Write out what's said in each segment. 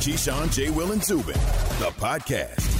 Keyshawn, J. Will, and Zubin, the podcast.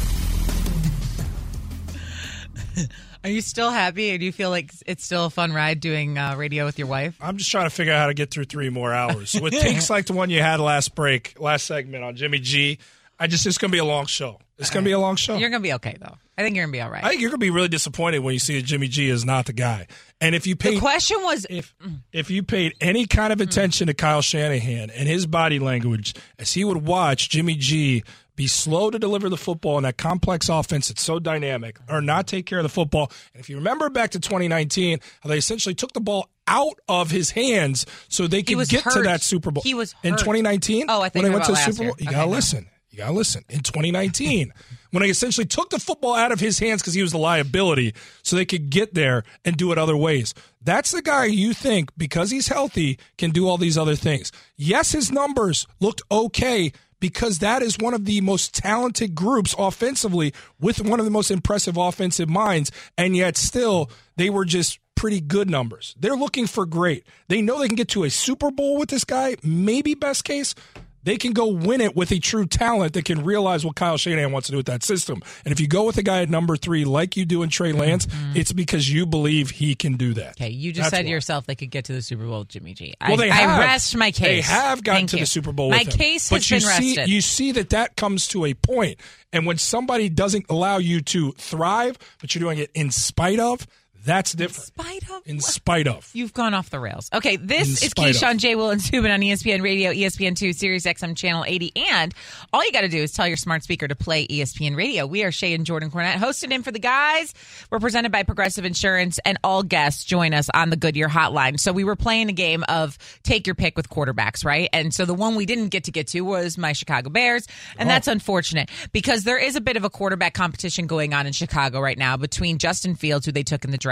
Are you still happy? Or do you feel like it's still a fun ride doing uh, radio with your wife? I'm just trying to figure out how to get through three more hours. With takes like the one you had last break, last segment on Jimmy G, I just it's going to be a long show. It's going to be a long show. You're going to be okay, though. I think you're going to be all right. I think you're going to be really disappointed when you see that Jimmy G is not the guy. And if you paid, the question was if if you paid any kind of attention to Kyle Shanahan and his body language as he would watch Jimmy G be slow to deliver the football in that complex offense that's so dynamic or not take care of the football. And if you remember back to 2019, how they essentially took the ball out of his hands so they could get hurt. to that Super Bowl. He was in 2019. Oh, I think when they went to the Super Bowl. year. You Okay, gotta no. listen. You gotta listen. In 2019, when I essentially took the football out of his hands because he was the liability, so they could get there and do it other ways. That's the guy you think because he's healthy can do all these other things. Yes, his numbers looked okay because that is one of the most talented groups offensively with one of the most impressive offensive minds, and yet still they were just pretty good numbers. They're looking for great. They know they can get to a Super Bowl with this guy, maybe best case. They can go win it with a true talent that can realize what Kyle Shanahan wants to do with that system. And if you go with a guy at number three, like you do in Trey Lance, mm-hmm. it's because you believe he can do that. Okay, you just That's said why. yourself they could get to the Super Bowl with Jimmy G. I, Well, they I rest my case. They have gotten Thank to you. the Super Bowl. My him. case but has you been see, rested. You see that that comes to a point, and when somebody doesn't allow you to thrive, but you're doing it in spite of, that's different. spite of In spite of. You've gone off the rails. Okay, this is Keyshawn of. J. Will and Zubin on ESPN Radio, ESPN2, Sirius XM Channel 80. And all you got to do is tell your smart speaker to play ESPN Radio. We are Shae and Jordan Cornette, hosted in for the guys. We're presented by Progressive Insurance, and all guests join us on the Goodyear Hotline. So we were playing a game of take your pick with quarterbacks, right? And so the one we didn't get to get to was my Chicago Bears. And Oh. that's unfortunate because there is a bit of a quarterback competition going on in Chicago right now between Justin Fields, who they took in the draft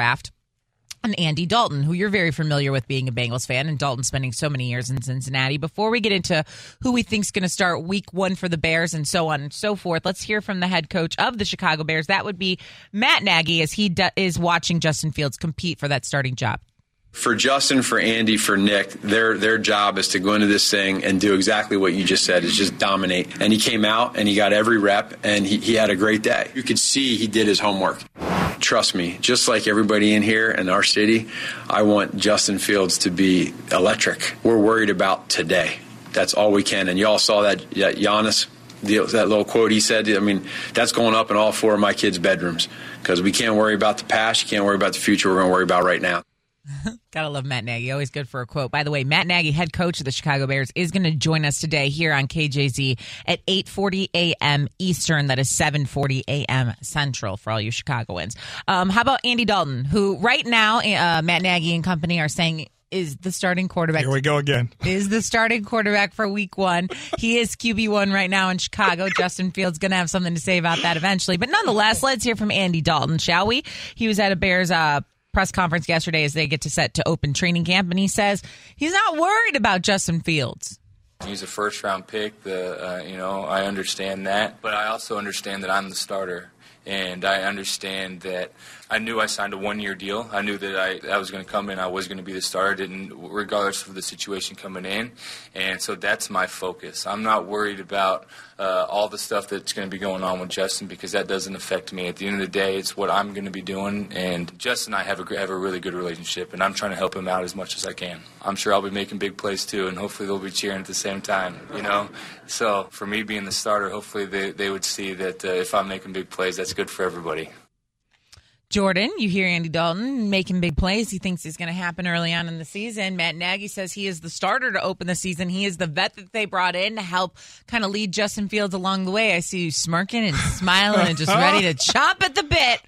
and Andy Dalton, who you're very familiar with being a Bengals fan, and Dalton spending so many years in Cincinnati. Before we get into who we think's going to start week one for the Bears and so on and so forth, let's hear from the head coach of the Chicago Bears. That would be Matt Nagy, as he do- is watching Justin Fields compete for that starting job. For Justin, for Andy, for Nick, their their job is to go into this thing and do exactly what you just said, is just dominate. And he came out and he got every rep and he, he had a great day. You could see he did his homework. Trust me, just like everybody in here in our city, I want Justin Fields to be electric. We're worried about today. That's all we can. And y'all saw that, that Giannis, the, that little quote he said. I mean, that's going up in all four of my kids' bedrooms because we can't worry about the past. You can't worry about the future. We're going to worry about right now. Gotta love Matt Nagy. Always good for a quote. By the way, Matt Nagy, head coach of the Chicago Bears, is going to join us today here on KJZ at 8:40 a.m. Eastern. That is 7:40 a.m. Central for all you Chicagoans. Um, how about Andy Dalton, who right now uh, Matt Nagy and company are saying is the starting quarterback Here we go again. is the starting quarterback for week one. He is QB1 right now in Chicago. Justin Fields going to have something to say about that eventually. But nonetheless, let's hear from Andy Dalton, shall we? He was at a Bears uh, press conference yesterday as they get to set to open training camp, and he says he's not worried about Justin Fields. He's a first round pick. The uh, you know I understand that, but I also understand that I'm the starter, and I understand that I knew I signed a one year deal. I knew that I, I was going to come in. I was going to be the starter, didn't regardless of the situation coming in, and so that's my focus. I'm not worried about uh, all the stuff that's going to be going on with Justin because that doesn't affect me. At the end of the day, it's what I'm going to be doing, and Justin and I have a have a really good relationship, and I'm trying to help him out as much as I can. I'm sure I'll be making big plays too, and hopefully they'll be cheering at the same time. You know, so for me being the starter, hopefully they they would see that uh, if I'm making big plays, that's good for everybody. Jordan, you hear Andy Dalton making big plays. He thinks it's going to happen early on in the season. Matt Nagy says he is the starter to open the season. He is the vet that they brought in to help kind of lead Justin Fields along the way. I see you smirking and smiling and just ready to chop at the bit.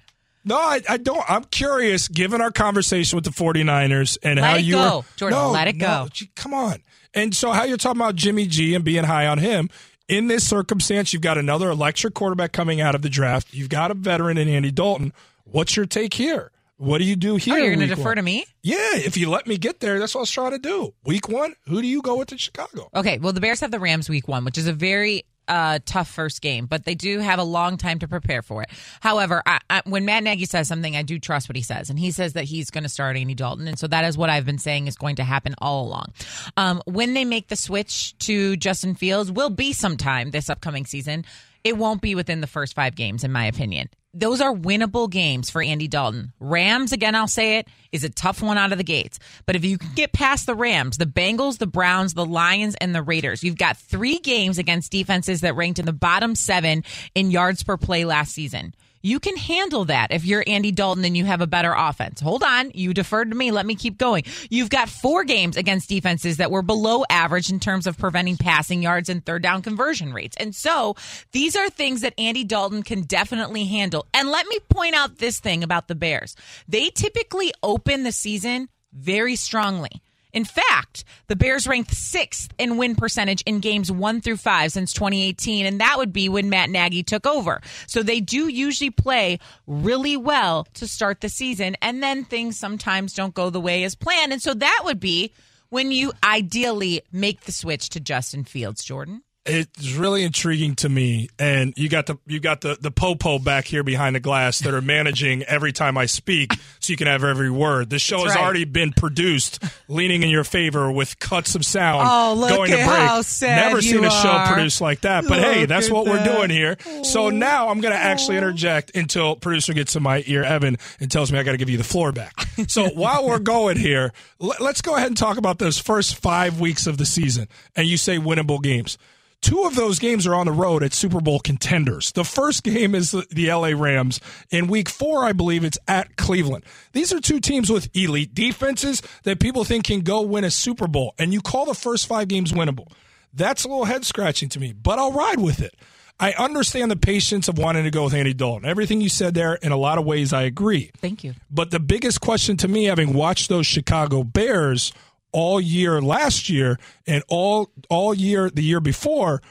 No, I, I don't. I'm curious, given our conversation with the 49ers and Let how it you go, were, Jordan, No, let it no, go. gee, come on. And so, how you're talking about Jimmy G and being high on him in this circumstance, you've got another electric quarterback coming out of the draft. You've got a veteran in Andy Dalton. What's your take here? What do you do here? Oh, you're going to defer one? to me? Yeah, if you let me get there, that's what I was trying to do. Week one, who do you go with in Chicago? Okay, well, the Bears have the Rams week one, which is a very a tough first game, but they do have a long time to prepare for it. However, I, I, when Matt Nagy says something, I do trust what he says, and he says that he's going to start Andy Dalton, and so that is what I've been saying is going to happen all along. Um, when they make the switch to Justin Fields, will be sometime this upcoming season. It won't be within the first five games, in my opinion those are winnable games for Andy Dalton. Rams, again, I'll say it, is a tough one out of the gates. But if you can get past the Rams, the Bengals, the Browns, the Lions, and the Raiders, you've got three games against defenses that ranked in the bottom seven in yards per play last season. You can handle that if you're Andy Dalton and you have a better offense. Hold on. You deferred to me. Let me keep going. You've got four games against defenses that were below average in terms of preventing passing yards and third down conversion rates. And so these are things that Andy Dalton can definitely handle. And let me point out this thing about the Bears. They typically open the season very strongly. In fact, the Bears ranked sixth in win percentage in games one through five since 2018, and that would be when Matt Nagy took over. So they do usually play really well to start the season, and then things sometimes don't go the way as planned. And so that would be when you ideally make the switch to Justin Fields, Jordan it's really intriguing to me. And you got the you got the the popo back here behind the glass that are managing every time i speak so you can have every word. The show That's has right. already been produced leaning in your favor with cuts of sound oh, look going at to break. how sad never seen a are. show produced like that but look hey that's what that. we're doing here. So now i'm going to actually interject until producer gets in my ear evan and tells me i got to give you the floor back. So while we're going here let's go ahead and talk about those first five weeks of the season and you say winnable games Two of those games are on the road at Super Bowl contenders. The first game is the LA Rams. In week four, I believe it's at Cleveland. These are two teams with elite defenses that people think can go win a Super Bowl. And you call the first five games winnable. That's a little head scratching to me, but I'll ride with it. I understand the patience of wanting to go with Andy Dalton. Everything you said there, in a lot of ways, I agree. Thank you. But the biggest question to me, having watched those Chicago Bears all year last year and all all year the year before.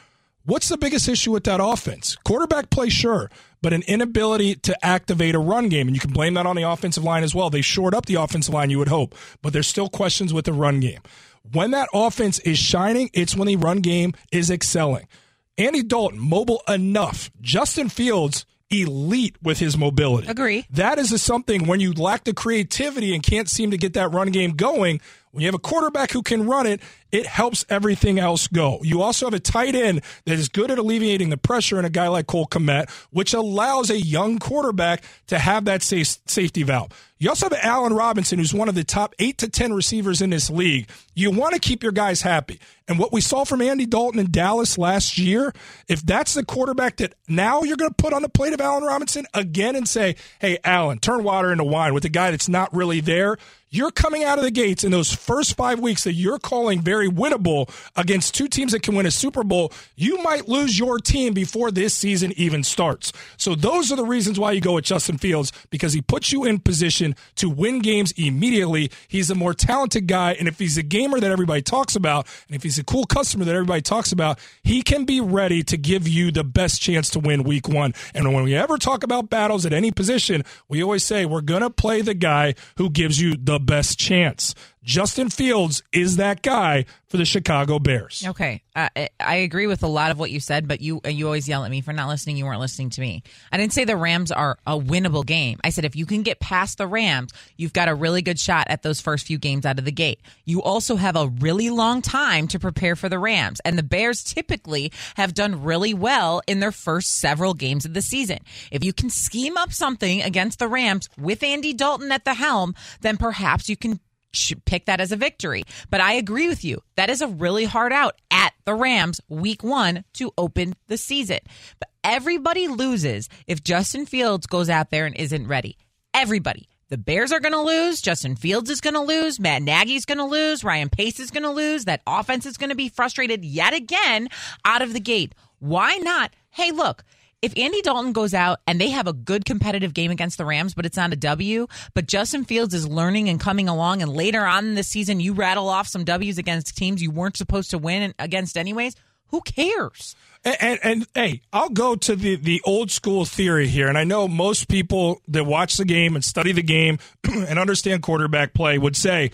What's the biggest issue with that offense? Quarterback play, sure, but an inability to activate a run game. And you can blame that on the offensive line as well. They shored up the offensive line, you would hope, but there's still questions with the run game. When that offense is shining, it's when the run game is excelling. Andy Dalton, mobile enough. Justin Fields, elite with his mobility. Agree. That is a something when you lack the creativity and can't seem to get that run game going, when you have a quarterback who can run it, it helps everything else go. You also have a tight end that is good at alleviating the pressure in a guy like Cole Kmet, which allows a young quarterback to have that safe, safety valve. You also have Allen Robinson, who's one of the top eight to 10 receivers in this league. You want to keep your guys happy. And what we saw from Andy Dalton in Dallas last year, if that's the quarterback that now you're going to put on the plate of Allen Robinson again and say, hey, Allen, turn water into wine with a guy that's not really there, you're coming out of the gates in those first five weeks that you're calling very winnable against two teams that can win a Super Bowl. You might lose your team before this season even starts. So those are the reasons why you go with Justin Fields because he puts you in position to win games immediately. He's a more talented guy. And if he's a gamer that everybody talks about, and if he's a cool customer that everybody talks about, he can be ready to give you the best chance to win week one. And when we ever talk about battles at any position, we always say we're going to play the guy who gives you the best chance. Justin Fields is that guy for the Chicago Bears. Okay, uh, I agree with a lot of what you said, but you you always yell at me for not listening. You weren't listening to me. I didn't say the Rams are a winnable game. I said if you can get past the Rams, you've got a really good shot at those first few games out of the gate. You also have a really long time to prepare for the Rams, and the Bears typically have done really well in their first several games of the season. If you can scheme up something against the Rams with Andy Dalton at the helm, then perhaps you can pick that as a victory. But I agree with you. That is a really hard out at the Rams week one to open the season. But everybody loses if Justin Fields goes out there and isn't ready. Everybody. The Bears are going to lose. Justin Fields is going to lose. Matt Nagy's going to lose. Ryan Pace is going to lose. That offense is going to be frustrated yet again out of the gate. Why not? Hey, look, if Andy Dalton goes out and they have a good competitive game against the Rams, but it's not a W, but Justin Fields is learning and coming along, and later on in the season, you rattle off some W's against teams you weren't supposed to win against anyways, who cares? And, and, and, hey, I'll go to the, the old school theory here. And I know most people that watch the game and study the game and understand quarterback play would say,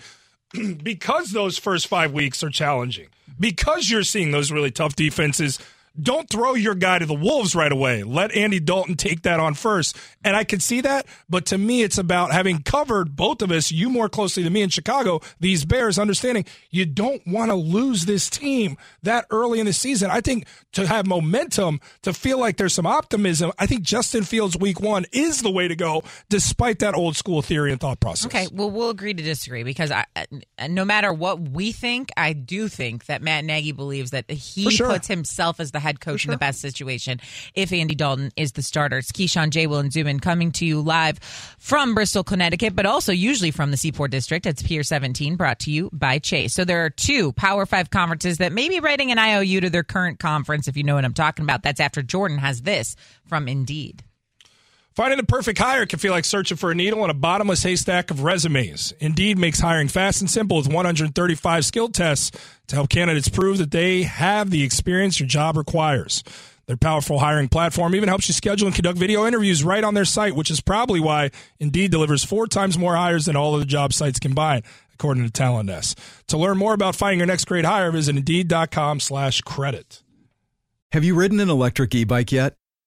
because those first five weeks are challenging, because you're seeing those really tough defenses don't throw your guy to the wolves right away. Let Andy Dalton take that on first. And I can see that, but to me, it's about having covered both of us, you more closely than me in Chicago, these Bears, understanding you don't want to lose this team that early in the season. I think to have momentum, to feel like there's some optimism, I think Justin Fields week one is the way to go, despite that old school theory and thought process. Okay, well, we'll agree to disagree because I, uh, no matter what we think, I do think that Matt Nagy believes that he sure. puts himself as the head coach sure. in the best situation if Andy Dalton is the starter. It's Keyshawn J. Will and Zubin coming to you live from Bristol, Connecticut, but also usually from the Seaport District. It's Pier 17, brought to you by Chase. So there are two Power Five conferences that may be writing an IOU to their current conference, if you know what I'm talking about. That's after Jordan has this from Indeed. Finding the perfect hire can feel like searching for a needle in a bottomless haystack of resumes. Indeed makes hiring fast and simple with 135 skill tests to help candidates prove that they have the experience your job requires. Their powerful hiring platform even helps you schedule and conduct video interviews right on their site, which is probably why Indeed delivers four times more hires than all of the job sites combined, according to Talent Nest. To learn more about finding your next great hire, visit Indeed.com slash credit. Have you ridden an electric e-bike yet?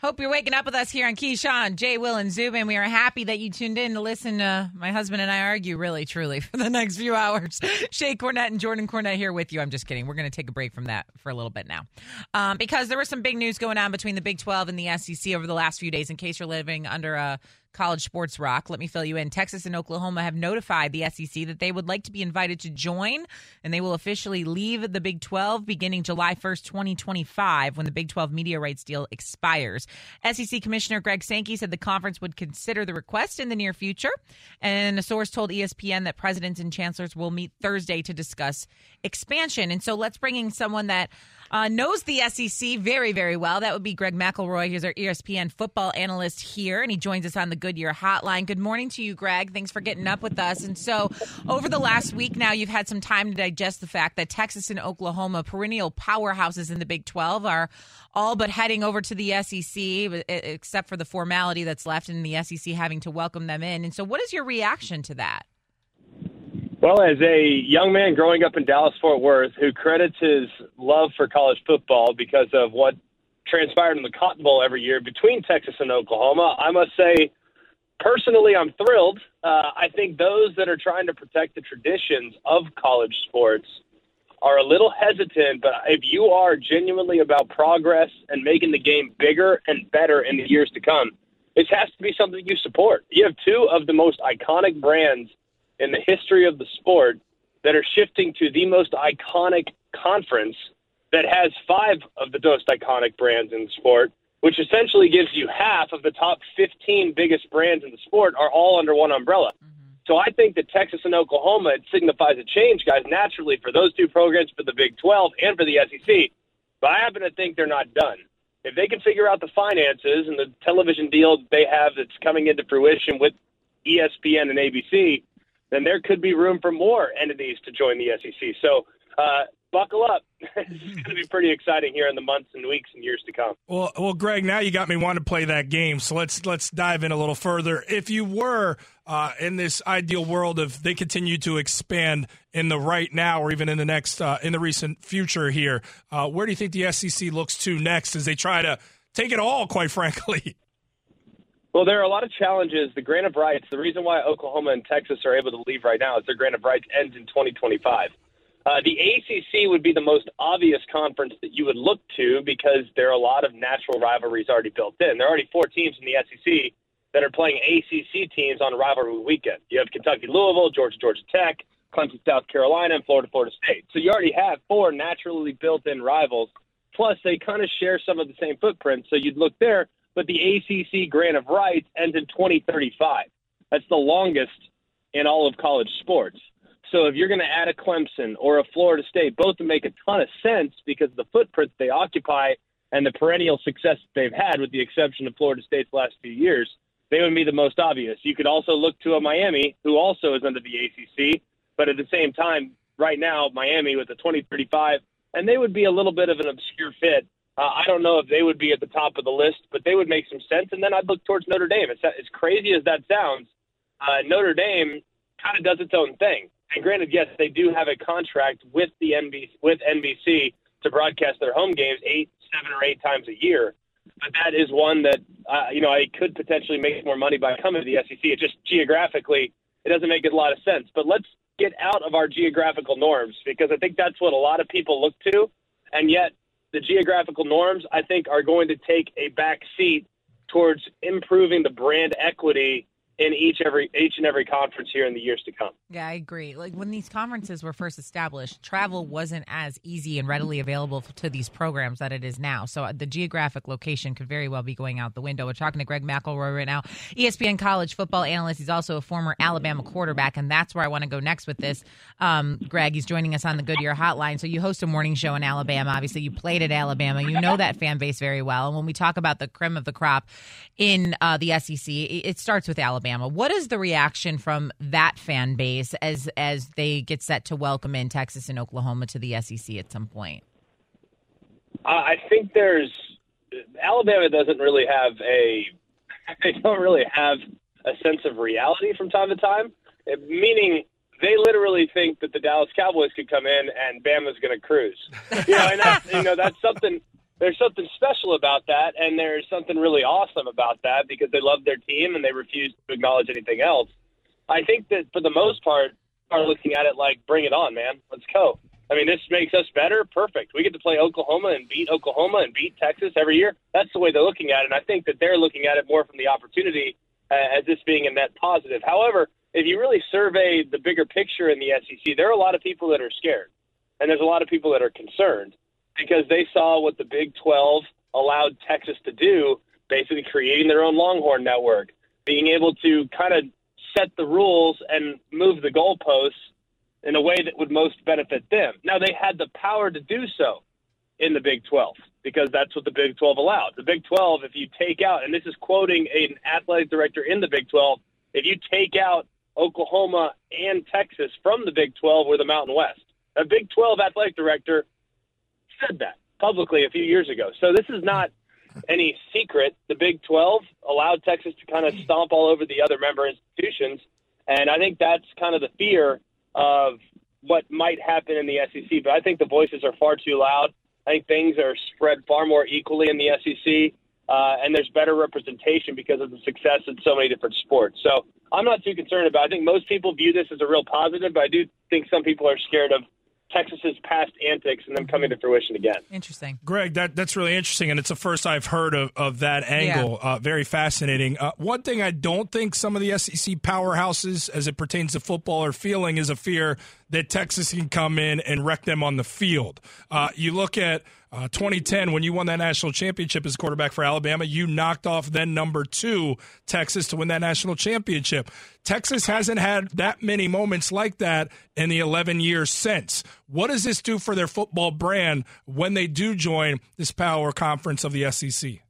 Hope you're waking up with us here on Keyshawn, Jay, Will, and Zubin. We are happy that you tuned in to listen to my husband and I argue really, truly for the next few hours. Shae Cornette and Jordan Cornette here with you. I'm just kidding. We're going to take a break from that for a little bit now. Um, because there was some big news going on between the Big 12 and the SEC over the last few days, in case you're living under a college sports rock. Let me fill you in. Texas and Oklahoma have notified the SEC that they would like to be invited to join, and they will officially leave the Big 12 beginning July 1st, 2025, when the Big 12 media rights deal expires. SEC Commissioner Greg Sankey said the conference would consider the request in the near future, and a source told ESPN that presidents and chancellors will meet Thursday to discuss expansion. And so let's bring in someone that uh, knows the SEC very, very well. That would be Greg McElroy. He's our ESPN football analyst here, and he joins us on the Goodyear Hotline. Good morning to you, Greg. Thanks for getting up with us. And so, over the last week now, you've had some time to digest the fact that Texas and Oklahoma, perennial powerhouses in the Big 12, are all but heading over to the SEC, except for the formality that's left in the SEC having to welcome them in. And so, what is your reaction to that? Well, as a young man growing up in Dallas Fort Worth who credits his love for college football because of what transpired in the Cotton Bowl every year between Texas and Oklahoma, I must say, personally, I'm thrilled. Uh, I think those that are trying to protect the traditions of college sports are a little hesitant, but if you are genuinely about progress and making the game bigger and better in the years to come, this has to be something you support. You have two of the most iconic brands in the history of the sport that are shifting to the most iconic conference that has five of the most iconic brands in the sport, which essentially gives you half of the top 15 biggest brands in the sport are all under one umbrella. Mm-hmm. So I think that Texas and Oklahoma, it signifies a change, guys, naturally for those two programs, for the Big 12 and for the SEC. But I happen to think they're not done. If they can figure out the finances and the television deal they have that's coming into fruition with ESPN and ABC, then there could be room for more entities to join the SEC. So uh, buckle up. it's going to be pretty exciting here in the months and weeks and years to come. Well, well, Greg, now you got me wanting to play that game. So let's let's dive in a little further. If you were uh, in this ideal world if they continue to expand in the right now or even in the next uh, in the recent future here. Uh, where do you think the SEC looks to next as they try to take it all? Quite frankly. Well, there are a lot of challenges. The grant of rights, the reason why Oklahoma and Texas are able to leave right now is their grant of rights ends in 2025. Uh, the ACC would be the most obvious conference that you would look to because there are a lot of natural rivalries already built in. There are already four teams in the SEC that are playing ACC teams on rivalry weekend. You have Kentucky, Louisville, Georgia, Georgia Tech, Clemson, South Carolina, and Florida, Florida State. So you already have four naturally built in rivals. Plus, they kind of share some of the same footprint. So you'd look there, but the ACC grant of rights ends in 2035. That's the longest in all of college sports. So if you're going to add a Clemson or a Florida State, both would make a ton of sense because of the footprint they occupy and the perennial success they've had, with the exception of Florida State's last few years they would be the most obvious. You could also look to a Miami, who also is under the ACC, but at the same time, right now, Miami with the 2035, and they would be a little bit of an obscure fit. Uh, I don't know if they would be at the top of the list, but they would make some sense. And then I'd look towards Notre Dame. It's, as crazy as that sounds, uh, Notre Dame kind of does its own thing. And granted, yes, they do have a contract with the NBC with NBC to broadcast their home games eight, seven, or eight times a year but that is one that uh, you know I could potentially make more money by coming to the SEC. It just geographically it doesn't make a lot of sense. But let's get out of our geographical norms because I think that's what a lot of people look to, and yet the geographical norms I think are going to take a back seat towards improving the brand equity in each every each and every conference here in the years to come. Yeah, I agree. Like when these conferences were first established, travel wasn't as easy and readily available to these programs that it is now. So uh, the geographic location could very well be going out the window. We're talking to Greg McElroy right now, ESPN college football analyst. He's also a former Alabama quarterback, and that's where I want to go next with this. Um, Greg, he's joining us on the Goodyear Hotline. So you host a morning show in Alabama. Obviously, you played at Alabama. You know that fan base very well. And when we talk about the creme of the crop in uh, the SEC, it starts with Alabama. Alabama. What is the reaction from that fan base as as they get set to welcome in Texas and Oklahoma to the SEC at some point? I think there's Alabama doesn't really have a they don't really have a sense of reality from time to time, meaning they literally think that the Dallas Cowboys could come in and Bama's going to cruise. You know, and that's you know that's something there's something special about that, and there's something really awesome about that because they love their team and they refuse to acknowledge anything else. I think that for the most part, are looking at it like, bring it on, man. Let's go. I mean, this makes us better. Perfect. We get to play Oklahoma and beat Oklahoma and beat Texas every year. That's the way they're looking at it. And I think that they're looking at it more from the opportunity uh, as this being a net positive. However, if you really survey the bigger picture in the SEC, there are a lot of people that are scared, and there's a lot of people that are concerned because they saw what the Big 12 allowed Texas to do, basically creating their own Longhorn network, being able to kind of set the rules and move the goalposts in a way that would most benefit them. Now, they had the power to do so in the Big 12 because that's what the Big 12 allowed. The Big 12, if you take out, and this is quoting an athletic director in the Big 12, if you take out Oklahoma and Texas from the Big 12, we're the Mountain West. A Big 12 athletic director said that publicly a few years ago. So this is not any secret. The Big 12 allowed Texas to kind of stomp all over the other member institutions. And I think that's kind of the fear of what might happen in the SEC. But I think the voices are far too loud. I think things are spread far more equally in the SEC. Uh, and there's better representation because of the success in so many different sports. So I'm not too concerned about. It. I think most people view this as a real positive, but I do think some people are scared of Texas's past antics and them coming to fruition again. Interesting, Greg. That that's really interesting, and it's the first I've heard of, of that angle. Yeah. Uh, very fascinating. Uh, one thing I don't think some of the SEC powerhouses, as it pertains to football, are feeling is a fear that Texas can come in and wreck them on the field. Uh, you look at uh, 2010, when you won that national championship as quarterback for Alabama, you knocked off then number two Texas to win that national championship. Texas hasn't had that many moments like that in the 11 years since. What does this do for their football brand when they do join this power conference of the SEC?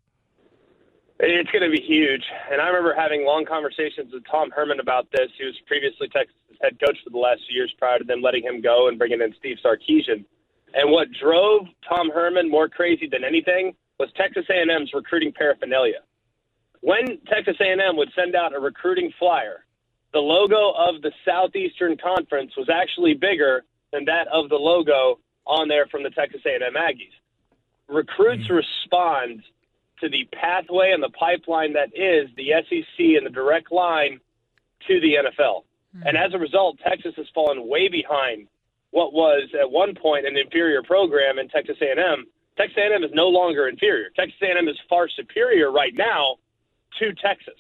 It's going to be huge. And I remember having long conversations with Tom Herman about this. He was previously Texas head coach for the last few years prior to them letting him go and bringing in Steve Sarkisian. And what drove Tom Herman more crazy than anything was Texas A&M's recruiting paraphernalia. When Texas A&M would send out a recruiting flyer, the logo of the Southeastern Conference was actually bigger than that of the logo on there from the Texas A&M Aggies. Recruits mm-hmm. respond to the pathway and the pipeline that is the SEC and the direct line to the NFL. And as a result, Texas has fallen way behind what was at one point an inferior program in Texas A&M. Texas A&M is no longer inferior. Texas A&M is far superior right now to Texas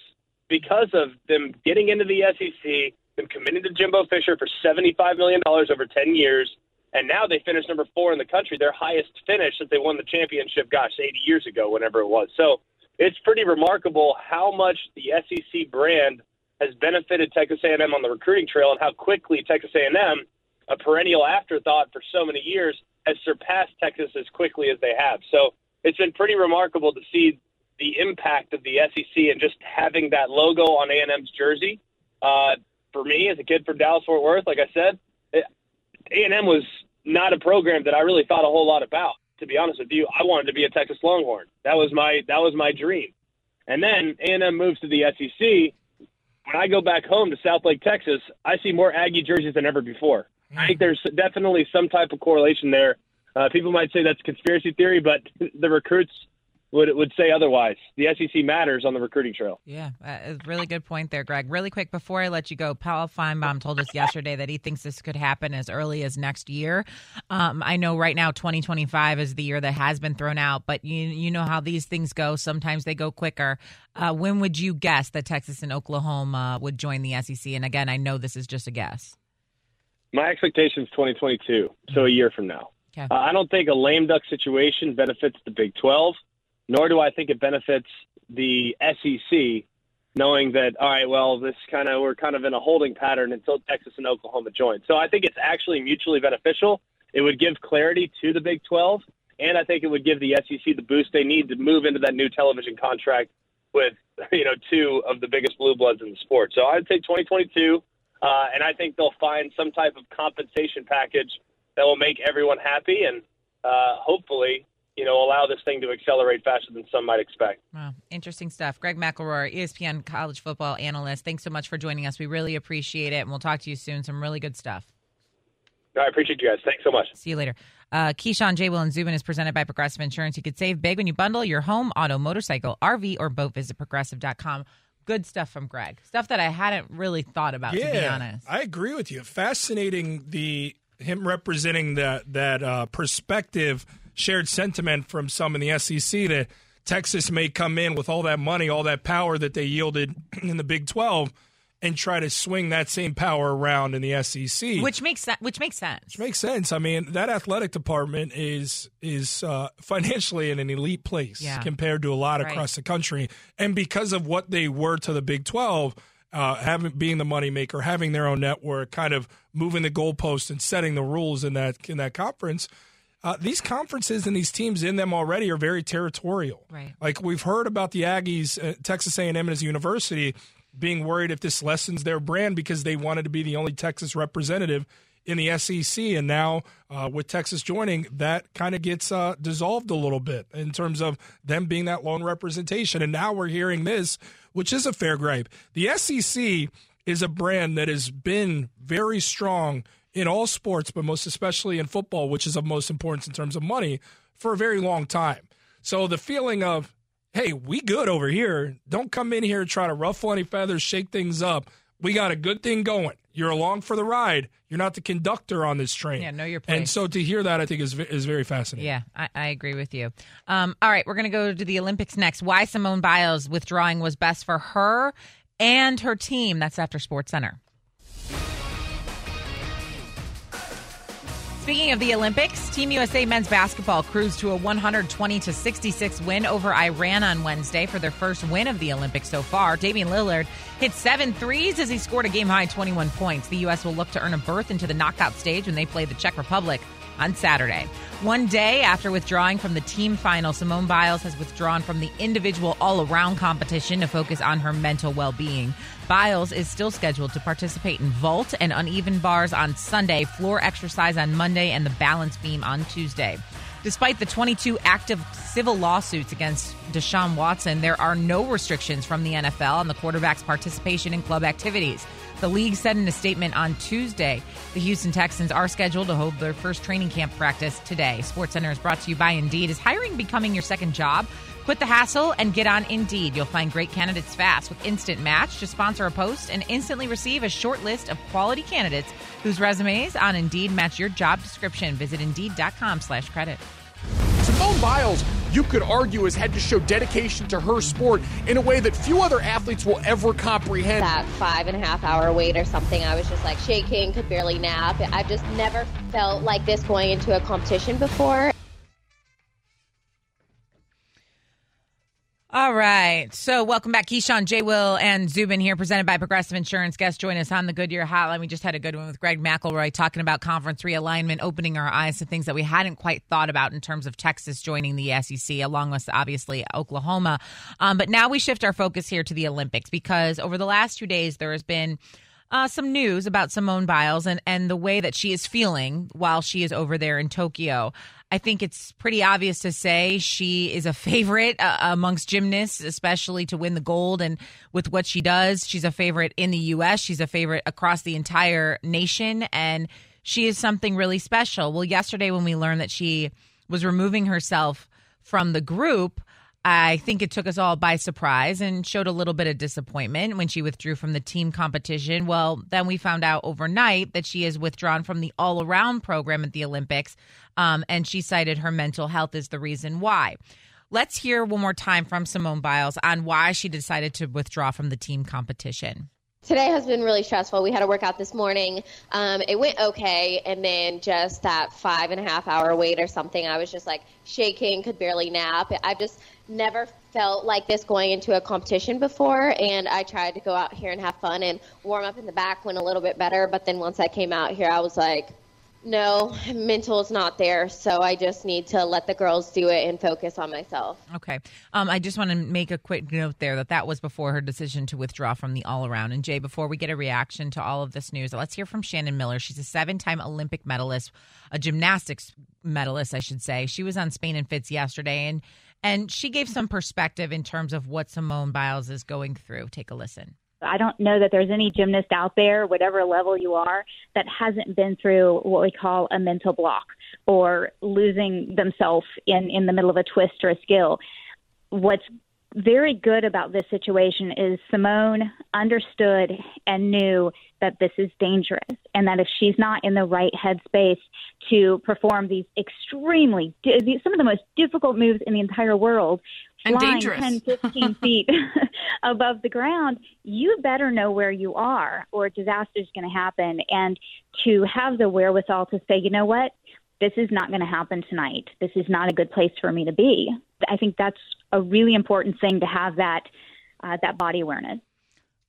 because of them getting into the SEC, them committing to Jimbo Fisher for $75 million over 10 years, and now they finished number four in the country, their highest finish since they won the championship, gosh, 80 years ago, whenever it was. So it's pretty remarkable how much the SEC brand has benefited Texas A&M on the recruiting trail and how quickly Texas A&M, a perennial afterthought for so many years, has surpassed Texas as quickly as they have. So it's been pretty remarkable to see the impact of the SEC and just having that logo on A&M's jersey. Uh, for me, as a kid from Dallas Fort Worth, like I said, A&M was not a program that I really thought a whole lot about. To be honest with you, I wanted to be a Texas Longhorn. That was my that was my dream. And then A&M moves to the SEC. When I go back home to Southlake, Texas, I see more Aggie jerseys than ever before. I think there's definitely some type of correlation there. Uh, people might say that's conspiracy theory, but the recruits would would say otherwise. The SEC matters on the recruiting trail. Yeah, uh, really good point there, Greg. Really quick before I let you go, Paul Finebaum told us yesterday that he thinks this could happen as early as next year. Um, I know right now 2025 is the year that has been thrown out, but you you know how these things go. Sometimes they go quicker. Uh, when would you guess that Texas and Oklahoma would join the SEC? And again, I know this is just a guess. My expectation is 2022, so a year from now. Okay. Uh, I don't think a lame duck situation benefits the Big 12 nor do I think it benefits the SEC knowing that all right, well, this kind of we're kind of in a holding pattern until Texas and Oklahoma join. So I think it's actually mutually beneficial. It would give clarity to the Big 12, and I think it would give the SEC the boost they need to move into that new television contract with you know two of the biggest blue bloods in the sport. So I'd say 2022, uh, and I think they'll find some type of compensation package that will make everyone happy and uh, hopefully you know, allow this thing to accelerate faster than some might expect. Wow, interesting stuff. Greg McElroy, ESPN college football analyst. Thanks so much for joining us. We really appreciate it, and we'll talk to you soon. Some really good stuff. I appreciate you guys. Thanks so much. See you later. Uh, Keyshawn, J. Will, and Zubin is presented by Progressive Insurance. You could save big when you bundle your home, auto, motorcycle, RV, or boat. Visit progressive.com. Good stuff from Greg. Stuff that I hadn't really thought about, yeah, to be honest. I agree with you. Fascinating the him representing that that uh, perspective – shared sentiment from some in the SEC that Texas may come in with all that money, all that power that they yielded in the Big 12 and try to swing that same power around in the SEC. Which makes sense. Which makes sense. Which makes sense. I mean, that athletic department is is uh, financially in an elite place yeah. compared to a lot right. across the country, and because of what they were to the Big 12. Uh, having being the moneymaker, having their own network, kind of moving the goalposts and setting the rules in that in that conference, uh, these conferences and these teams in them already are very territorial. Right. Like we've heard about the Aggies, uh, Texas A&M as a university being worried if this lessens their brand because they wanted to be the only Texas representative in the SEC, and now uh, with Texas joining, that kind of gets uh, dissolved a little bit in terms of them being that lone representation. And now we're hearing this, which is a fair gripe. The SEC is a brand that has been very strong in all sports, but most especially in football, which is of most importance in terms of money, for a very long time. So the feeling of, hey, we good over here. Don't come in here and try to ruffle any feathers, shake things up. We got a good thing going. You're along for the ride. You're not the conductor on this train. Yeah, know your place. And so to hear that, I think is is very fascinating. Yeah, I, I agree with you. Um, all right, we're going to go to the Olympics next. Why Simone Biles withdrawing was best for her and her team. That's after SportsCenter. Speaking of the Olympics, Team USA men's basketball cruised to a 120 to 66 win over Iran on Wednesday for their first win of the Olympics so far. Damian Lillard hit seven threes as he scored a game high 21 points. The U.S. will look to earn a berth into the knockout stage when they play the Czech Republic on Saturday. One day after withdrawing from the team final, Simone Biles has withdrawn from the individual all around competition to focus on her mental well being. Biles is still scheduled to participate in vault and uneven bars on Sunday, floor exercise on Monday, and the balance beam on Tuesday. Despite the 22 active civil lawsuits against Deshaun Watson, there are no restrictions from the NFL on the quarterback's participation in club activities. The league said in a statement on Tuesday the Houston Texans are scheduled to hold their first training camp practice today. SportsCenter is brought to you by Indeed. Is hiring becoming your second job? Quit the hassle and get on Indeed. You'll find great candidates fast with Instant Match. Just sponsor a post and instantly receive a short list of quality candidates whose resumes on Indeed match your job description. Visit Indeed.com slash credit. Simone Biles, you could argue, has had to show dedication to her sport in a way that few other athletes will ever comprehend. That five and a half hour wait or something, I was just like shaking, could barely nap. I've just never felt like this going into a competition before. All right. So, welcome back. Keyshawn, J. Will, and Zubin here, presented by Progressive Insurance. Guests join us on the Goodyear Hotline. We just had a good one with Greg McElroy talking about conference realignment, opening our eyes to things that we hadn't quite thought about in terms of Texas joining the SEC, along with obviously Oklahoma. Um, but now we shift our focus here to the Olympics because over the last two days, there has been uh, some news about Simone Biles and, and the way that she is feeling while she is over there in Tokyo. I think it's pretty obvious to say she is a favorite uh, amongst gymnasts, especially to win the gold. And with what she does, she's a favorite in the U.S., she's a favorite across the entire nation. And she is something really special. Well, yesterday, when we learned that she was removing herself from the group, I think it took us all by surprise and showed a little bit of disappointment when she withdrew from the team competition. Well, then we found out overnight that she is withdrawn from the all around program at the Olympics, um, and she cited her mental health as the reason why. Let's hear one more time from Simone Biles on why she decided to withdraw from the team competition. Today has been really stressful. We had a workout this morning. Um, it went okay, and then just that five and a half hour wait or something, I was just like shaking, could barely nap. I've just never felt like this going into a competition before, and I tried to go out here and have fun and warm up in the back went a little bit better. But then once I came out here, I was like, no, mental is not there. So I just need to let the girls do it and focus on myself. Okay. Um, I just want to make a quick note there that that was before her decision to withdraw from the all around. And Jay, before we get a reaction to all of this news, let's hear from Shannon Miller. She's a seven time Olympic medalist, a gymnastics medalist, I should say. She was on Spain and Fitz yesterday and and she gave some perspective in terms of what Simone Biles is going through. Take a listen. I don't know that there's any gymnast out there, whatever level you are, that hasn't been through what we call a mental block or losing themselves in, in the middle of a twist or a skill. What's very good about this situation is Simone understood and knew that this is dangerous and that if she's not in the right headspace to perform these extremely some of the most difficult moves in the entire world and flying dangerous. 10 15 feet above the ground you better know where you are or a disaster is going to happen. And to have the wherewithal to say you know what? This is not going to happen tonight. This is not a good place for me to be. I think that's a really important thing to have that uh, that body awareness.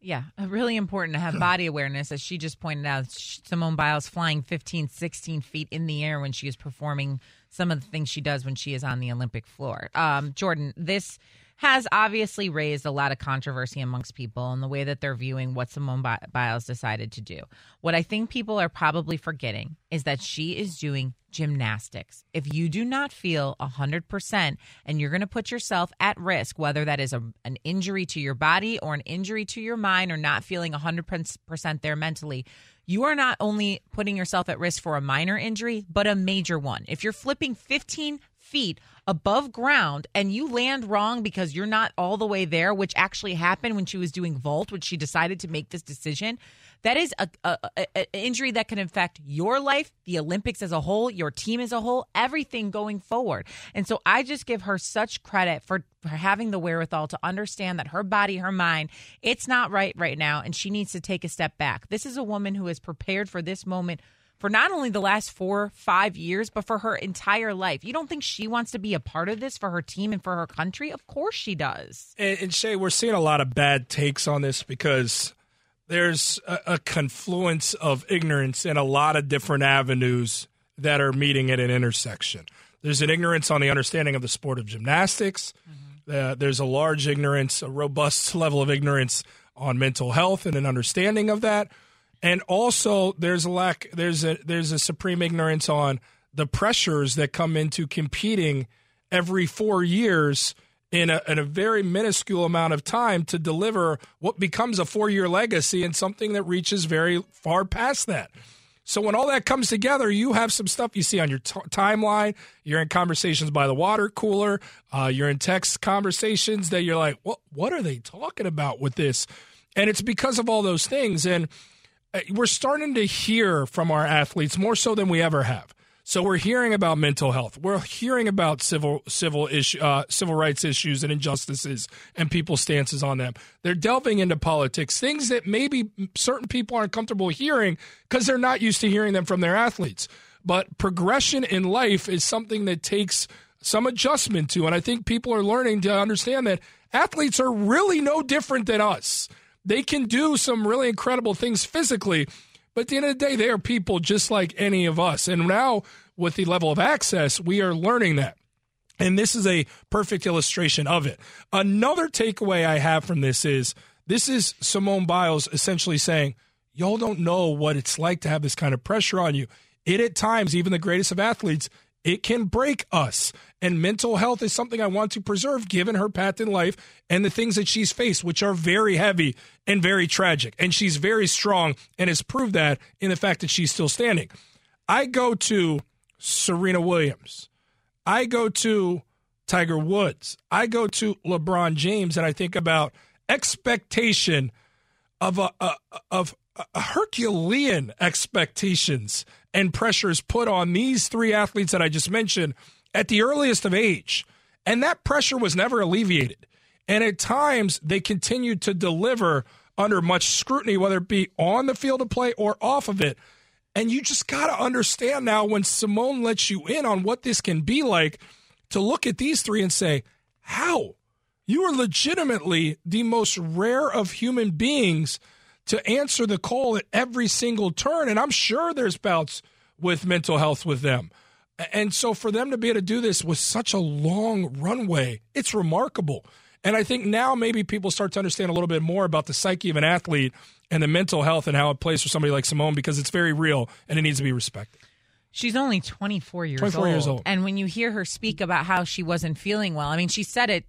Yeah, really important to have body awareness. As she just pointed out, Simone Biles flying 15, 16 feet in the air when she was performing some of the things she does when she is on the Olympic floor. Um, Jordan, this has obviously raised a lot of controversy amongst people in the way that they're viewing what Simone Bi- Biles decided to do. What I think people are probably forgetting is that she is doing gymnastics. If you do not feel 100% and you're going to put yourself at risk, whether that is a, an injury to your body or an injury to your mind or not feeling 100% there mentally, you are not only putting yourself at risk for a minor injury, but a major one. If you're flipping 15 feet above ground and you land wrong because you're not all the way there, which actually happened when she was doing vault, when she decided to make this decision, that is a, a, a, injury that can affect your life, the Olympics as a whole, your team as a whole, everything going forward. And so I just give her such credit for, for having the wherewithal to understand that her body, her mind, it's not right right now, and she needs to take a step back. This is a woman who is prepared for this moment for not only the last four, five years, but for her entire life. You don't think she wants to be a part of this for her team and for her country? Of course she does. And, and Shae, we're seeing a lot of bad takes on this because there's a, a confluence of ignorance in a lot of different avenues that are meeting at an intersection. There's an ignorance on the understanding of the sport of gymnastics. Uh, there's a large ignorance, a robust level of ignorance on mental health and an understanding of that. And also, there's a lack. There's a there's a supreme ignorance on the pressures that come into competing every four years in a, in a very minuscule amount of time to deliver what becomes a four year legacy and something that reaches very far past that. So when all that comes together, you have some stuff you see on your t- timeline. You're in conversations by the water cooler. Uh, you're in text conversations that you're like, what? What are they talking about with this? And it's because of all those things. And uh, we're starting to hear from our athletes more so than we ever have. So we're hearing about mental health. We're hearing about civil civil issue, uh, civil rights issues and injustices and people's stances on them. They're delving into politics, things that maybe certain people aren't comfortable hearing because they're not used to hearing them from their athletes. But progression in life is something that takes some adjustment to, and I think people are learning to understand that athletes are really no different than us. They can do some really incredible things physically but at the end of the day, they are people just like any of us. And now, with the level of access, we are learning that. And this is a perfect illustration of it. Another takeaway I have from this is this is Simone Biles essentially saying, Y'all don't know what it's like to have this kind of pressure on you. It at times, even the greatest of athletes, it can break us. And mental health is something I want to preserve given her path in life and the things that she's faced, which are very heavy and very tragic. And she's very strong and has proved that in the fact that she's still standing. I go to Serena Williams. I go to Tiger Woods. I go to LeBron James and I think about expectation of a, a of a Herculean expectations and pressures put on these three athletes that I just mentioned at the earliest of age. And that pressure was never alleviated. And at times, they continued to deliver under much scrutiny, whether it be on the field of play or off of it. And you just got to understand now when Simone lets you in on what this can be like to look at these three and say, how? You are legitimately the most rare of human beings to answer the call at every single turn. And I'm sure there's bouts with mental health with them. And so for them to be able to do this with such a long runway, it's remarkable. And I think now maybe people start to understand a little bit more about the psyche of an athlete and the mental health and how it plays for somebody like Simone because it's very real and it needs to be respected. She's only 24 years 24 old. years old. And when you hear her speak about how she wasn't feeling well, I mean, she said it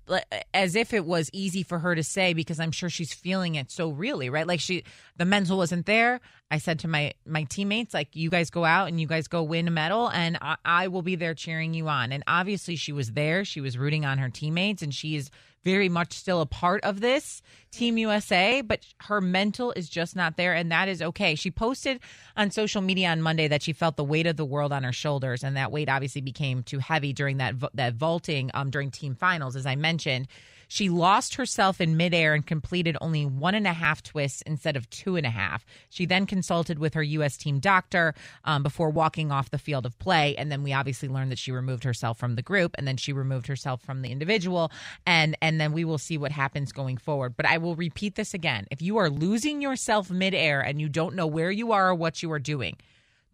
as if it was easy for her to say because I'm sure she's feeling it so really, right? Like she the mental wasn't there. I said to my my teammates like you guys go out and you guys go win a medal and I, I will be there cheering you on. And obviously she was there. She was rooting on her teammates and she is very much still a part of this Team USA, but her mental is just not there, and that is okay. She posted on social media on Monday that she felt the weight of the world on her shoulders, and that weight obviously became too heavy during that that vaulting um, during team finals, as I mentioned. She lost herself in midair and completed only one and a half twists instead of two and a half. She then consulted with her U.S. team doctor um, before walking off the field of play. And then we obviously learned that she removed herself from the group and then she removed herself from the individual. And, and then we will see what happens going forward. But I will repeat this again. If you are losing yourself midair and you don't know where you are or what you are doing,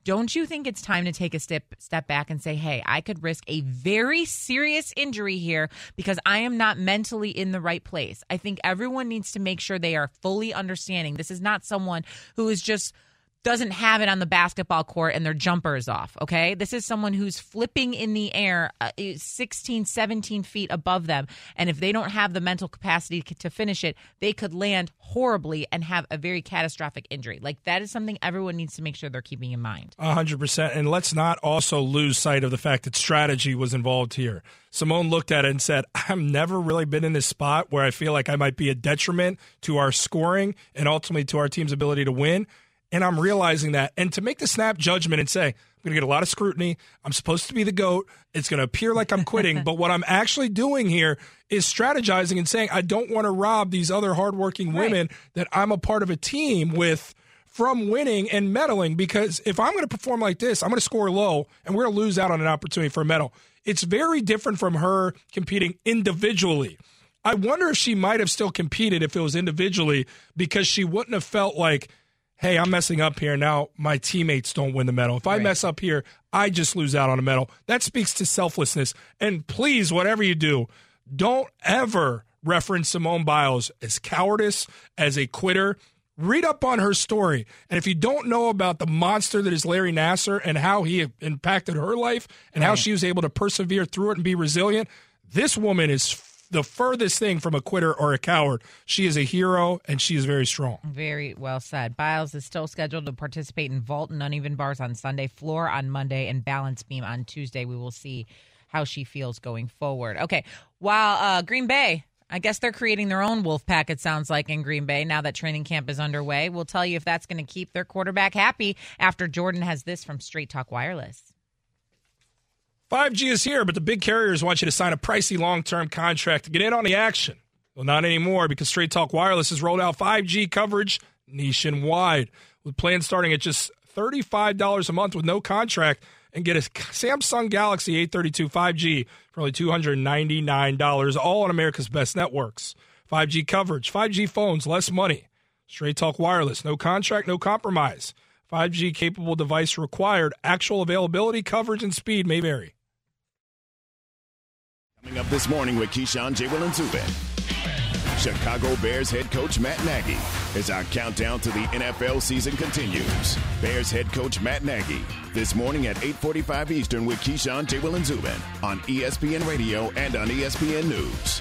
don't you think it's time to take a step step back and say, "Hey, I could risk a very serious injury here because I am not mentally in the right place." I think everyone needs to make sure they are fully understanding. This is not someone who is just doesn't have it on the basketball court and their jumper is off. Okay. This is someone who's flipping in the air uh, 16, 17 feet above them. And if they don't have the mental capacity to finish it, they could land horribly and have a very catastrophic injury. Like that is something everyone needs to make sure they're keeping in mind. 100%. And let's not also lose sight of the fact that strategy was involved here. Simone looked at it and said, I've never really been in this spot where I feel like I might be a detriment to our scoring and ultimately to our team's ability to win. And I'm realizing that. And to make the snap judgment and say, I'm going to get a lot of scrutiny. I'm supposed to be the GOAT. It's going to appear like I'm quitting. but what I'm actually doing here is strategizing and saying, I don't want to rob these other hardworking women right. that I'm a part of a team with from winning and medaling because if I'm going to perform like this, I'm going to score low and we're going to lose out on an opportunity for a medal. It's very different from her competing individually. I wonder if she might have still competed if it was individually because she wouldn't have felt like – hey, I'm messing up here. Now my teammates don't win the medal. If I right. mess up here, I just lose out on a medal. That speaks to selflessness. And please, whatever you do, don't ever reference Simone Biles as cowardice, as a quitter. Read up on her story. And if you don't know about the monster that is Larry Nassar and how he impacted her life and right. how she was able to persevere through it and be resilient, this woman is the furthest thing from a quitter or a coward. She is a hero, and she is very strong. Very well said. Biles is still scheduled to participate in vault and uneven bars on Sunday, floor on Monday, and balance beam on Tuesday. We will see how she feels going forward. Okay, while uh, Green Bay I guess they're creating their own wolf pack, it sounds like, in Green Bay now that training camp is underway. We'll tell you if that's going to keep their quarterback happy after Jordan has this from Straight Talk Wireless. 5G is here, but the big carriers want you to sign a pricey long term contract to get in on the action. Well, not anymore because Straight Talk Wireless has rolled out 5G coverage nationwide with plans starting at just $35 a month with no contract and get a Samsung Galaxy A32 5G for only $299, all on America's best networks. 5G coverage, 5G phones, less money. Straight Talk Wireless, no contract, no compromise. 5G capable device required. Actual availability, coverage, and speed may vary. Coming up this morning with Keyshawn, J. Will, and Zubin. Chicago Bears head coach Matt Nagy as our countdown to the NFL season continues. Bears head coach Matt Nagy this morning at 8:45 Eastern with Keyshawn, J. Will, and Zubin on ESPN Radio and on ESPN News.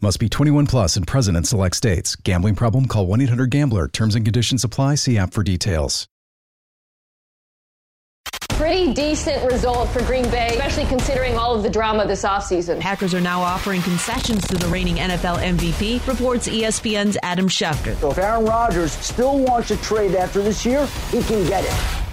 Must be 21 plus and present in select states. Gambling problem? Call 1 800 GAMBLER. Terms and conditions apply. See app for details. Pretty decent result for Green Bay, especially considering all of the drama this offseason. Packers are now offering concessions to the reigning NFL MVP, reports ESPN's Adam Schefter. So if Aaron Rodgers still wants to trade after this year, he can get it.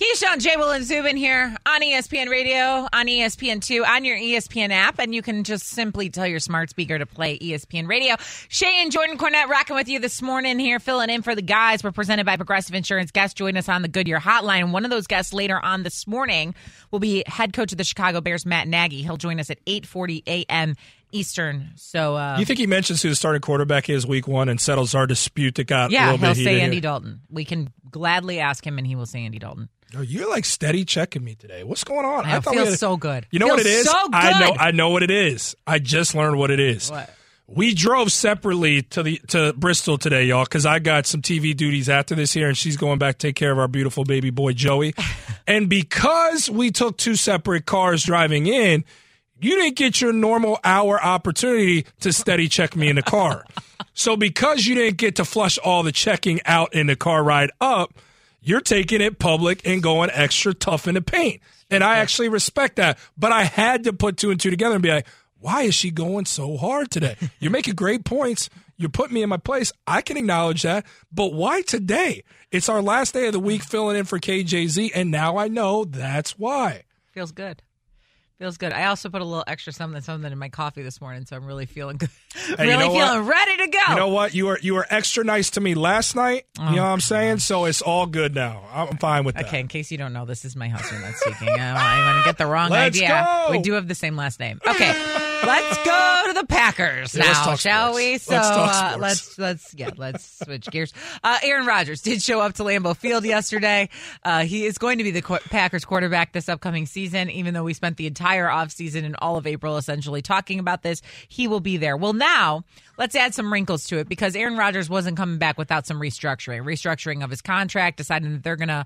Keyshawn, J. Will, and Zubin here on ESPN Radio, on ESPN2, on your ESPN app, and you can just simply tell your smart speaker to play ESPN Radio. Shae and Jordan Cornette rocking with you this morning here, filling in for the guys. We're presented by Progressive Insurance. Guests join us on the Goodyear Hotline. One of those guests later on this morning will be head coach of the Chicago Bears, Matt Nagy. He'll join us at 8:40 a.m. Eastern. So, uh, you think he mentions who the starting quarterback is week one and settles our dispute that got yeah, a little he'll say Andy here? Dalton. We can gladly ask him, and he will say Andy Dalton. Oh, you're like steady checking me today. What's going on? I know, thought feels had- so good. You know what it is? Feels is? so I know. I know what it is. I just learned what it is. What? We drove separately to the to Bristol today, y'all, because I got some TV duties after this here, and she's going back to take care of our beautiful baby boy Joey. and because we took two separate cars driving in, you didn't get your normal hour opportunity to steady check me in the car. so because you didn't get to flush all the checking out in the car ride up, you're taking it public and going extra tough in the paint. And I actually respect that. But I had to put two and two together and be like, why is she going so hard today? You're making great points. You're putting me in my place. I can acknowledge that. But why today? It's our last day of the week filling in for KJZ. And now I know that's why. Feels good. Feels good. I also put a little extra something something in my coffee this morning, so I'm really feeling good. Hey, you really know what? feeling ready to go. You know what? You were you were extra nice to me last night. you oh, know what I'm saying? So it's all good now. I'm fine with that. Okay, in case you don't know, this is my husband that's speaking. I want to get the wrong Let's idea. go. We do have the same last name. Okay, let's go to the Packers Yeah, now, shall sports. we? So Let's uh, let's let's yeah, let's switch gears. Uh, Aaron Rodgers did show up to Lambeau Field yesterday. Uh, he is going to be the qu- Packers quarterback this upcoming season. Even though we spent the entire offseason and all of April essentially talking about this, he will be there. Well, now let's add some wrinkles to it because Aaron Rodgers wasn't coming back without some restructuring, restructuring of his contract, deciding that they're going to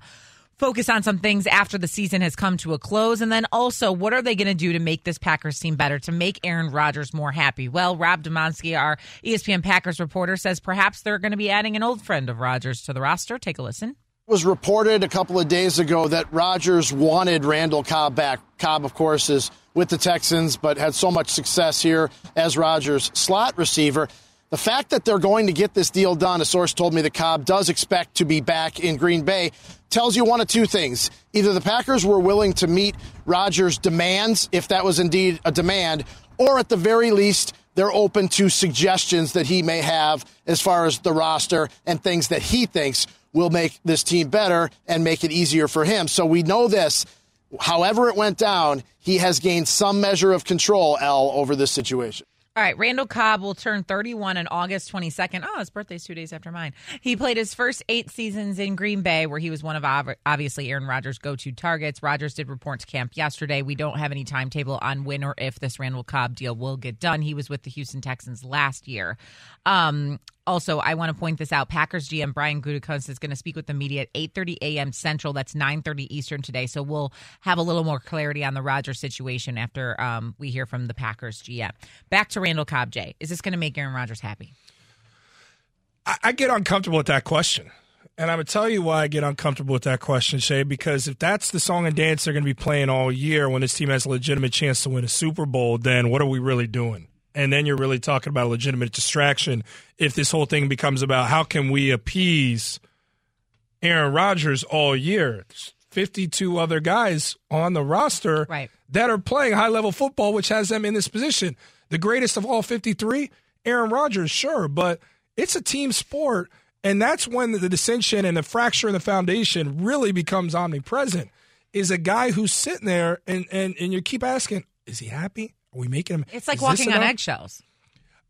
focus on some things after the season has come to a close. And then also, what are they going to do to make this Packers team better, to make Aaron Rodgers more happy? Well, Rob Demovsky, our ESPN Packers reporter, says perhaps they're going to be adding an old friend of Rodgers to the roster. Take a listen. was reported a couple of days ago that Rodgers wanted Randall Cobb back. Cobb, of course, is with the Texans, but had so much success here as Rodgers' slot receiver. The fact that they're going to get this deal done, a source told me that Cobb does expect to be back in Green Bay, tells you one of two things. Either the Packers were willing to meet Rodgers' demands, if that was indeed a demand, or at the very least, they're open to suggestions that he may have as far as the roster and things that he thinks will make this team better and make it easier for him. So we know this. However, it went down, he has gained some measure of control, L, over this situation. All right, Randall Cobb will turn 31 on August 22nd. Oh, his birthday's two days after mine. He played his first eight seasons in Green Bay, where he was one of obviously Aaron Rodgers' go-to targets. Rodgers did report to camp yesterday. We don't have any timetable on when or if this Randall Cobb deal will get done. He was with the Houston Texans last year. Um, also, I want to point this out. Packers GM Brian Gutekunst is going to speak with the media at 8:30 a.m. Central. That's 9:30 Eastern today. So we'll have a little more clarity on the Rodgers situation after um, we hear from the Packers GM. Back to Randall Cobb. Jay, is this going to make Aaron Rodgers happy? I, I get uncomfortable with that question. And I'm going to tell you why I get uncomfortable with that question, Shae, because if that's the song and dance they're going to be playing all year when this team has a legitimate chance to win a Super Bowl, then what are we really doing? And then you're really talking about a legitimate distraction if this whole thing becomes about how can we appease Aaron Rodgers all year. There's 52 other guys on the roster right. that are playing high level football, which has them in this position. The greatest of all 53, Aaron Rodgers, sure, but it's a team sport. And that's when the dissension and the fracture in the foundation really becomes omnipresent. Is a guy who's sitting there and, and, and you keep asking, is he happy? Are we making him? It's like walking on eggshells.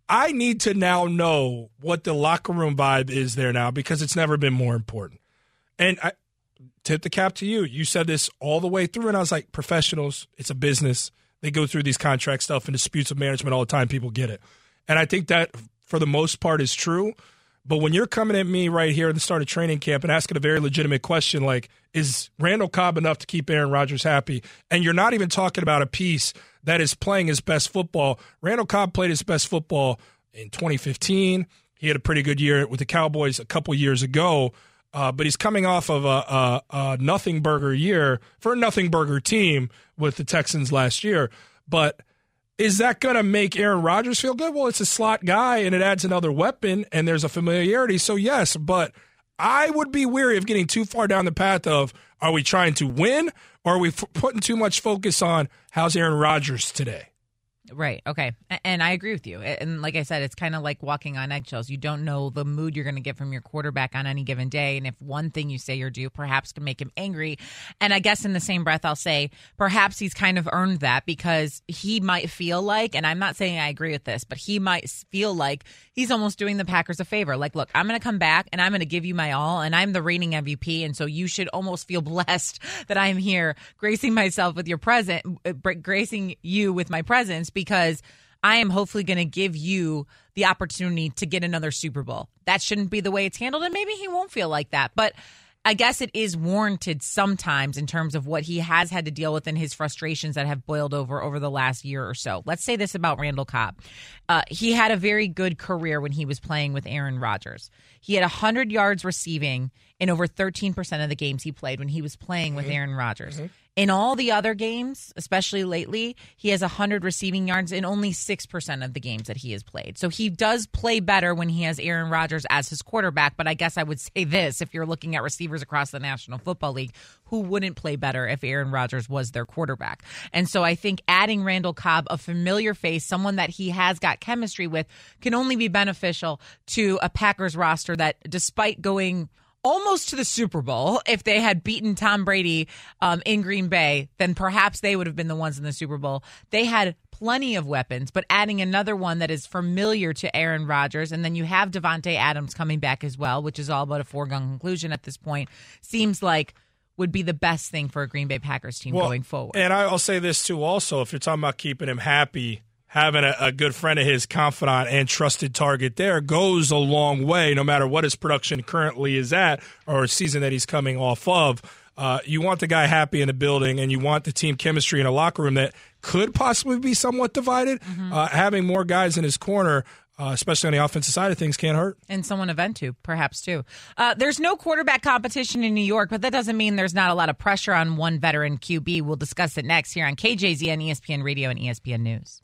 I need to now know what the locker room vibe is there now because it's never been more important. And I tip the cap to you. You said this all the way through, and I was like, professionals, it's a business. They go through these contract stuff and disputes of management all the time. People get it. And I think that for the most part is true. But when you're coming at me right here at the start of training camp and asking a very legitimate question like, is Randall Cobb enough to keep Aaron Rodgers happy? And you're not even talking about a piece that is playing his best football. Randall Cobb played his best football in 2015. He had a pretty good year with the Cowboys a couple years ago, uh, but he's coming off of a, a, a nothing burger year for a nothing burger team with the Texans last year. But is that going to make Aaron Rodgers feel good? Well, it's a slot guy and it adds another weapon and there's a familiarity. So, yes, but I would be weary of getting too far down the path of are we trying to win or are we f- putting too much focus on how's Aaron Rodgers today? Right. Okay. And I agree with you. And like I said, it's kind of like walking on eggshells. You don't know the mood you're going to get from your quarterback on any given day. And if one thing you say or do perhaps can make him angry. And I guess in the same breath, I'll say perhaps he's kind of earned that because he might feel like, and I'm not saying I agree with this, but he might feel like he's almost doing the Packers a favor. Like, look, I'm going to come back and I'm going to give you my all. And I'm the reigning MVP. And so you should almost feel blessed that I'm here gracing myself with your present, uh, gracing you with my presence because I am hopefully going to give you the opportunity to get another Super Bowl. That shouldn't be the way it's handled, and maybe he won't feel like that. But I guess it is warranted sometimes in terms of what he has had to deal with and his frustrations that have boiled over over the last year or so. Let's say this about Randall Cobb. Uh, he had a very good career when he was playing with Aaron Rodgers. He had 100 yards receiving in over 13% of the games he played when he was playing with mm-hmm. Aaron Rodgers. Mm-hmm. In all the other games, especially lately, he has 100 receiving yards in only 6% of the games that he has played. So he does play better when he has Aaron Rodgers as his quarterback. But I guess I would say this if you're looking at receivers across the National Football League, who wouldn't play better if Aaron Rodgers was their quarterback? And so I think adding Randall Cobb, a familiar face, someone that he has got chemistry with, can only be beneficial to a Packers roster that, despite going almost to the Super Bowl. If they had beaten Tom Brady um, in Green Bay, then perhaps they would have been the ones in the Super Bowl. They had plenty of weapons, but adding another one that is familiar to Aaron Rodgers, and then you have Davante Adams coming back as well, which is all about a foregone conclusion at this point, seems like would be the best thing for a Green Bay Packers team well, going forward. And I'll say this too also, if you're talking about keeping him happy – having a, a, good friend of his, confidant and trusted target there goes a long way, no matter what his production currently is at or season that he's coming off of. Uh, you want the guy happy in the building, and you want the team chemistry in a locker room that could possibly be somewhat divided. Mm-hmm. Uh, having more guys in his corner. Uh, especially on the offensive side of things, can't hurt. And someone event to, perhaps too. Uh, there's no quarterback competition in New York, but that doesn't mean there's not a lot of pressure on one veteran QB. We'll discuss it next here on KJZ on ESPN Radio and ESPN News.